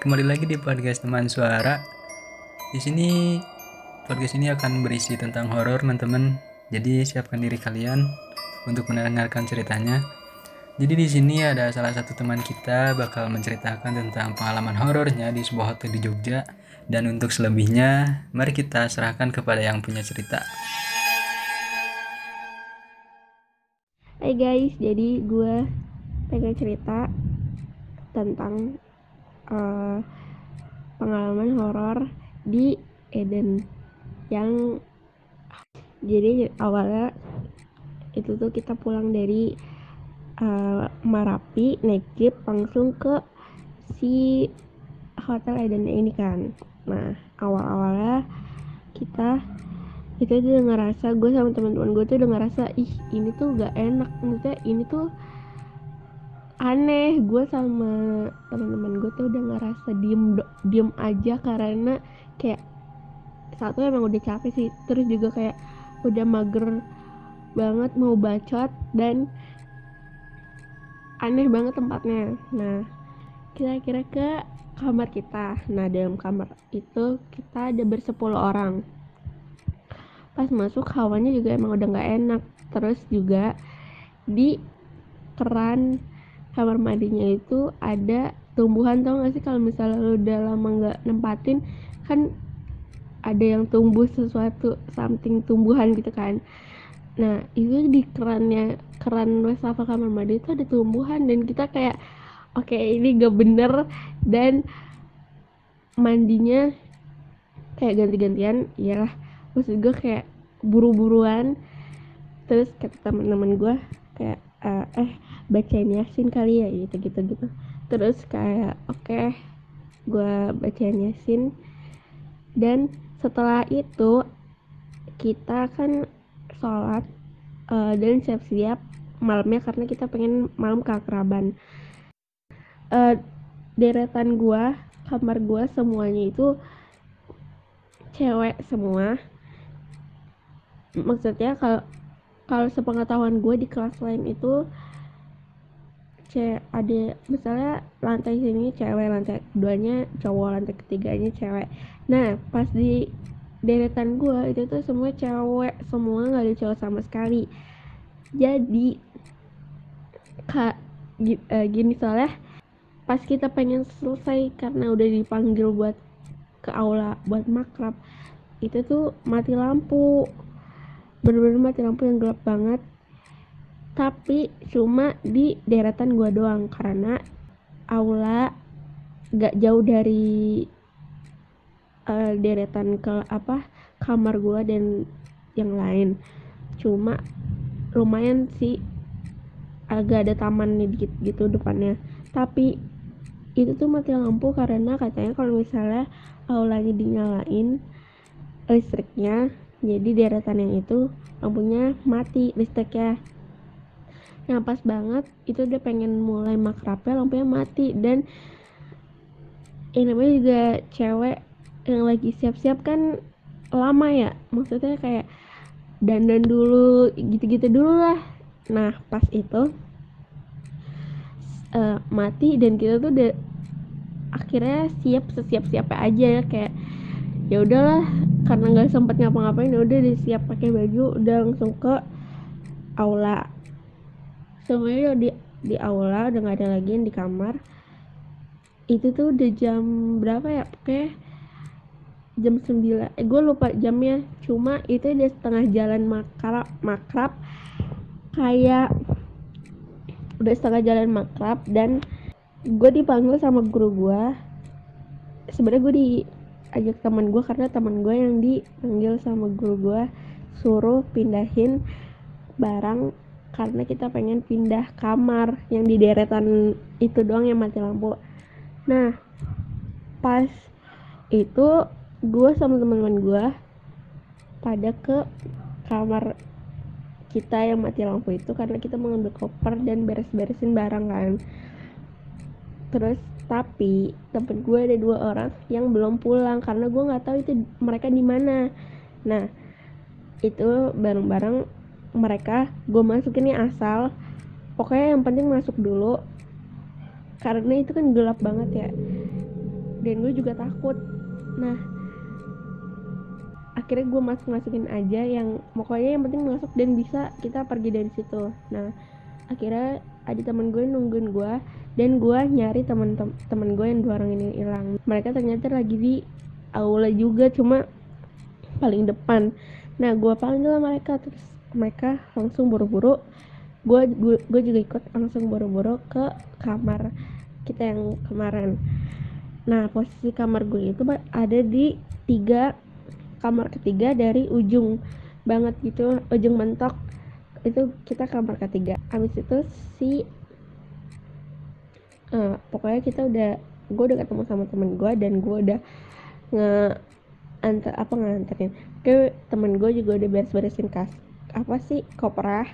kembali lagi di podcast teman suara. Di sini podcast ini akan berisi tentang horor teman-teman. Jadi siapkan diri kalian untuk mendengarkan ceritanya. Jadi di sini ada salah satu teman kita bakal menceritakan tentang pengalaman horornya di sebuah hotel di Jogja. Dan untuk selebihnya, mari kita serahkan kepada yang punya cerita. Hai guys, jadi gue pengen cerita tentang uh, pengalaman horor di Eden yang jadi awalnya itu tuh kita pulang dari uh, Marapi naik jeep langsung ke si hotel Eden ini kan. Nah awal-awalnya kita itu udah ngerasa gue sama teman-teman gue tuh udah ngerasa ih ini tuh gak enak. Maksudnya ini tuh aneh gue sama teman-teman gue tuh udah ngerasa diem diem aja karena kayak satu emang udah capek sih terus juga kayak udah mager banget mau bacot dan aneh banget tempatnya. Nah kira-kira ke kamar kita. Nah dalam kamar itu kita ada bersepuluh orang. Pas masuk hawanya juga emang udah nggak enak. Terus juga di keran kamar mandinya itu ada tumbuhan tau gak sih? Kalau misalnya lu udah lama nggak nempatin kan ada yang tumbuh sesuatu something tumbuhan gitu kan. Nah itu di kerannya keran wastafel kamar mandi itu ada tumbuhan dan kita kayak oke okay, ini gak bener. Dan mandinya kayak ganti-gantian iyalah. Maksud gue kayak buru-buruan. Terus kata teman-teman gue kayak uh, eh bacain yasin kali ya gitu gitu gitu. Terus kayak oke okay, gue bacain yasin dan setelah itu kita kan sholat uh, dan siap-siap malamnya karena kita pengen malam keakraban. Uh, deretan gue kamar gue semuanya itu cewek semua. Maksudnya kalau kalau sepengetahuan gue di kelas lain itu ce ada misalnya lantai sini cewek lantai keduanya cowok lantai ketiganya cewek. Nah pas di deretan gue itu tuh semua cewek semua nggak ada cowok sama sekali. Jadi kak uh, gini soalnya pas kita pengen selesai karena udah dipanggil buat ke aula buat makrab itu tuh mati lampu. Bener-bener mati lampu yang gelap banget tapi cuma di deretan gua doang karena aula gak jauh dari uh, deretan ke apa kamar gua dan yang lain. Cuma lumayan sih agak ada taman nih dikit gitu depannya. Tapi itu tuh mati lampu karena katanya kalau misalnya aulanya dinyalain listriknya jadi deretan yang itu lampunya mati listriknya yang pas banget itu udah pengen mulai makrabnya lampunya mati. Dan ini namanya juga cewek yang lagi siap-siap kan lama ya. Maksudnya kayak dandan dulu gitu-gitu dulu lah. Nah pas itu uh, mati dan kita tuh udah akhirnya siap sesiap siapa aja. Ya kayak ya udahlah karena nggak sempet ngapa-ngapain ya udah disiap pakai baju udah langsung ke aula semuanya di di aula udah gak ada lagi yang di kamar. Itu tuh udah jam berapa ya? Oke. Jam 9 eh gue lupa jamnya. Cuma itu udah setengah jalan makrab makrab. Kayak udah setengah jalan makrab dan gue dipanggil sama guru gue sebenarnya gue diajak teman gue karena teman gue yang dipanggil sama guru gue suruh pindahin barang karena kita pengen pindah kamar yang di deretan itu doang yang mati lampu. Nah pas itu gue sama teman-teman gue pada ke kamar kita yang mati lampu itu karena kita mengambil koper dan beres-beresin barang kan. Terus tapi temen gue ada dua orang yang belum pulang karena gue nggak tahu itu mereka di mana. Nah itu barang-barang mereka gue masukin asal. Pokoknya yang penting masuk dulu. Karena itu kan gelap banget ya. Dan gue juga takut. Nah akhirnya gue masuk masukin aja yang pokoknya yang penting masuk dan bisa kita pergi dari situ. Nah akhirnya ada teman gue nungguin gue dan gue nyari teman teman gue yang dua orang ini hilang. Mereka ternyata lagi di aula juga cuma paling depan. Nah gue panggil mereka terus mereka langsung buru-buru. Gue gue juga ikut langsung buru-buru ke kamar kita yang kemarin. Nah posisi kamar gue itu ada di tiga kamar ketiga dari ujung banget gitu ujung mentok. Itu kita kamar ketiga. Habis itu si uh, pokoknya kita udah gue udah ketemu sama temen gue dan gue udah nge antar apa nganterin. Ke temen gue juga udah beres-beresin kas apa sih koperah.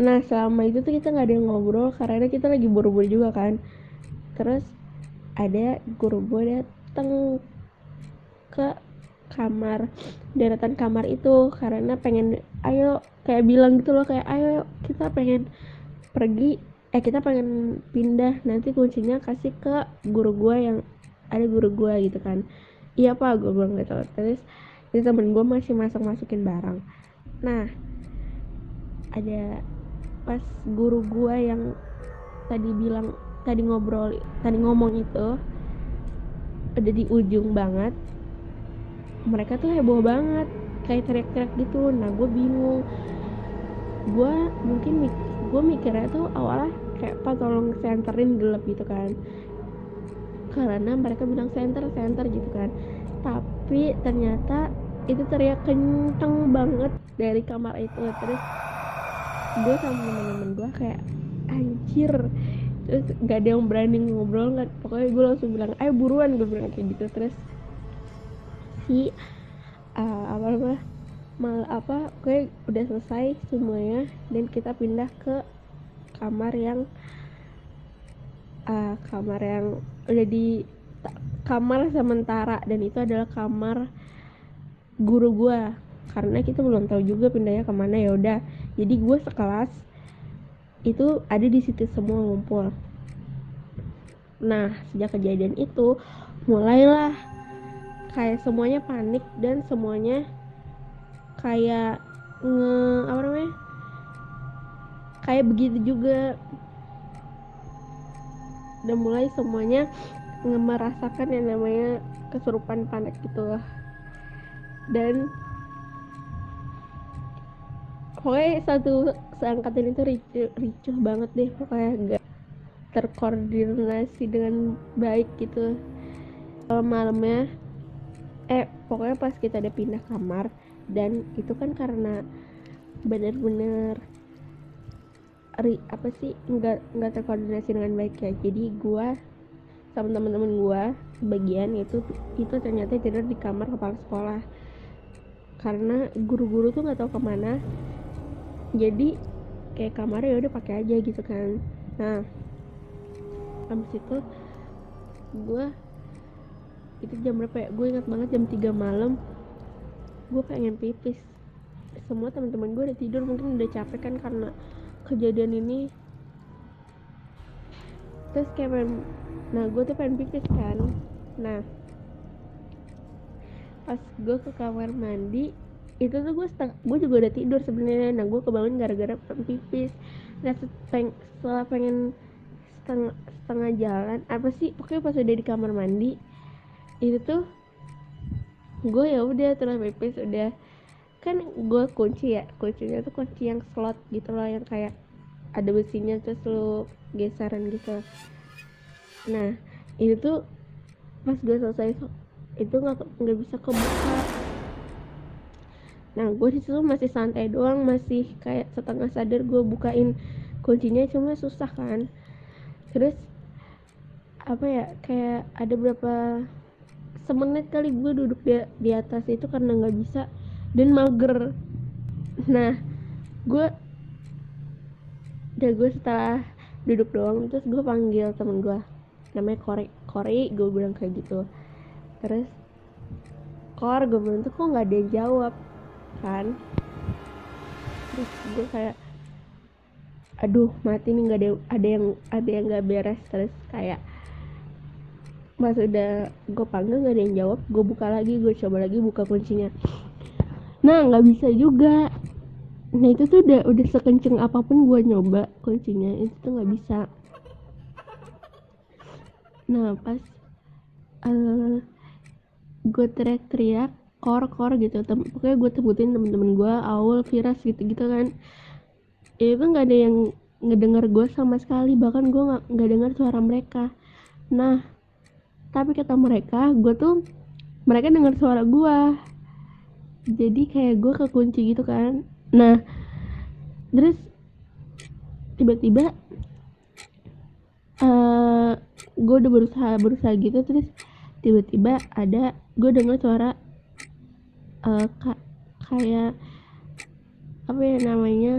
Nah selama itu tuh kita nggak ada yang ngobrol karena kita lagi buru-buru juga kan. Terus ada guru gue dateng ke kamar deretan kamar itu karena pengen ayo kayak bilang gitu loh kayak ayo kita pengen pergi eh kita pengen pindah nanti kuncinya kasih ke guru gue yang ada guru gue gitu kan. Iya pak gue bilang gitu. Terus ini temen gue masih masuk masukin barang nah ada pas guru gue yang tadi bilang tadi ngobrol tadi ngomong itu udah di ujung banget mereka tuh heboh banget kayak teriak-teriak gitu. Nah gue bingung. Gue mungkin gue mikirnya tuh awalnya kayak apa tolong senterin gelap gitu kan. Karena mereka bilang center center gitu kan. Tapi ternyata itu teriak kenceng banget dari kamar itu. Terus gue sama temen-temen gue kayak anjir. Terus gak ada yang berani ngobrol nggak pokoknya gue langsung bilang ayo buruan gue bilang kayak gitu. Terus si uh, apa apa mal apa kayak udah selesai semuanya dan kita pindah ke kamar yang uh, kamar yang udah di kamar sementara dan itu adalah kamar guru gua karena kita belum tahu juga pindahnya ke mana ya udah. Jadi gue sekelas itu ada di situ semua ngumpul. Nah sejak kejadian itu mulailah kayak semuanya panik dan semuanya kayak nge apa namanya kayak begitu juga. Dan mulai semuanya merasakan yang namanya kesurupan panik gitu dan pokoknya satu seangkatan itu ricuh, ricuh banget deh pokoknya gak terkoordinasi dengan baik gitu. Malamnya eh pokoknya pas kita udah pindah kamar dan itu kan karena bener-bener ri apa sih nggak nggak terkoordinasi dengan baik ya. Jadi gua sama teman-teman gua sebagian itu itu ternyata tidur di kamar kepala sekolah. Karena guru-guru tuh nggak tahu ke mana jadi kayak kamarnya ya udah pakai aja gitu kan. Nah habis itu gua itu jam berapa ya? Gue ingat banget jam 3 malam. Gue pengen pipis. Semua teman-teman gue udah tidur mungkin udah capek kan karena kejadian ini. Terus kayak pengen nah gue tuh pengen pipis kan. Nah pas gue ke kamar mandi itu tuh gue setengah gue juga udah tidur sebenarnya. Nah gue kebangun gara-gara pipis. Nah setelah pengen setengah setengah jalan apa sih pokoknya pas udah di kamar mandi itu tuh gue ya udah terus pipis udah. Kan gue kunci ya kuncinya tuh kunci yang slot gitu loh yang kayak ada besinya terus lu geseran gitu. Nah itu tuh pas gue selesai itu nggak nggak bisa kebuka nah gue di situ masih santai doang masih kayak setengah sadar gue bukain kuncinya cuma susah kan. Terus apa ya kayak ada berapa semenit kali gue duduk di, di atas itu karena nggak bisa dan mager. Nah gue udah gue setelah duduk doang terus gue panggil temen gue namanya Kori Kori gue bilang kayak gitu. Terus Kor gue bilang tuh kok nggak ada yang jawab kan? Terus gue kayak aduh mati nih nggak ada ada yang ada yang nggak beres. Terus kayak pas udah gue panggil gak ada yang jawab gue buka lagi gue coba lagi buka kuncinya. Nah nggak bisa juga. Nah itu tuh udah udah sekenceng apa pun gue nyoba kuncinya itu tuh nggak bisa. Nah pas uh, gue teriak-teriak kor-kor gitu. Tem pokoknya gue sebutin temen-temen gue Aul Viras gitu-gitu kan. Itu nggak ada yang ngedengar gue sama sekali. Bahkan gue nggak nggak dengar suara mereka. Nah tapi kata mereka gue tuh mereka dengar suara gue. Jadi kayak gue kekunci gitu kan. Nah terus tiba-tiba uh, gue udah berusaha berusaha gitu. Terus tiba-tiba ada gue dengar suara uh, ka kayak apa ya namanya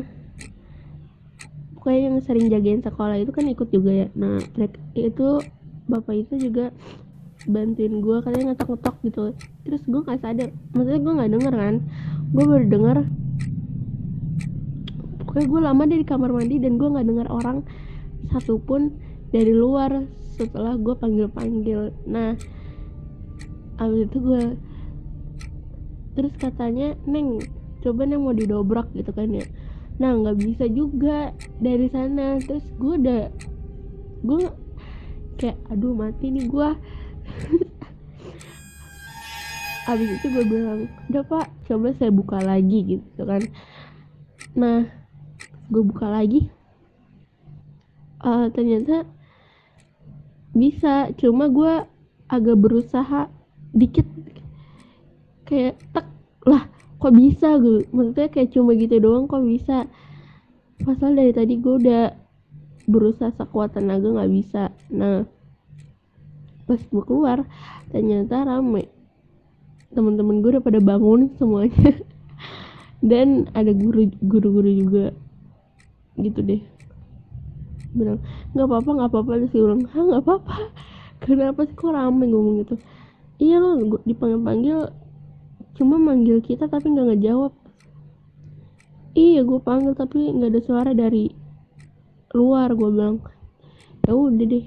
pokoknya yang sering jagain sekolah itu kan ikut juga ya. Nah mereka itu bapak itu juga bantuin gue katanya ngetok-ngetok gitu. Terus gue nggak sadar maksudnya gue nggak denger kan. Gue baru denger pokoknya gue lama di kamar mandi dan gue nggak dengar orang satupun dari luar setelah gue panggil-panggil. Nah abis itu gue terus katanya neng coba neng mau didobrak gitu kan ya. Nah nggak bisa juga dari sana. Terus gue udah gue kayak aduh mati nih gue abis itu gue bilang udah pak coba saya buka lagi gitu kan. Nah gue buka lagi. Uh, ternyata bisa cuma gue agak berusaha dikit kayak tek lah kok bisa gue? Maksudnya kayak cuma gitu doang kok bisa? Pasal dari tadi gue udah berusaha sekuat tenaga nggak bisa. Nah pas gue keluar ternyata rame. Teman-teman gue udah pada bangun semuanya. Dan ada guru guru-guru juga. Gitu deh. Bilang nggak apa-apa nggak apa-apa terus dia bilang ah nggak apa-apa. Kenapa sih kok rame ngomong gitu? Iya lo dipanggil-panggil cuma manggil kita tapi nggak ngejawab. Iya gue panggil tapi nggak ada suara dari luar gue bilang ya udah deh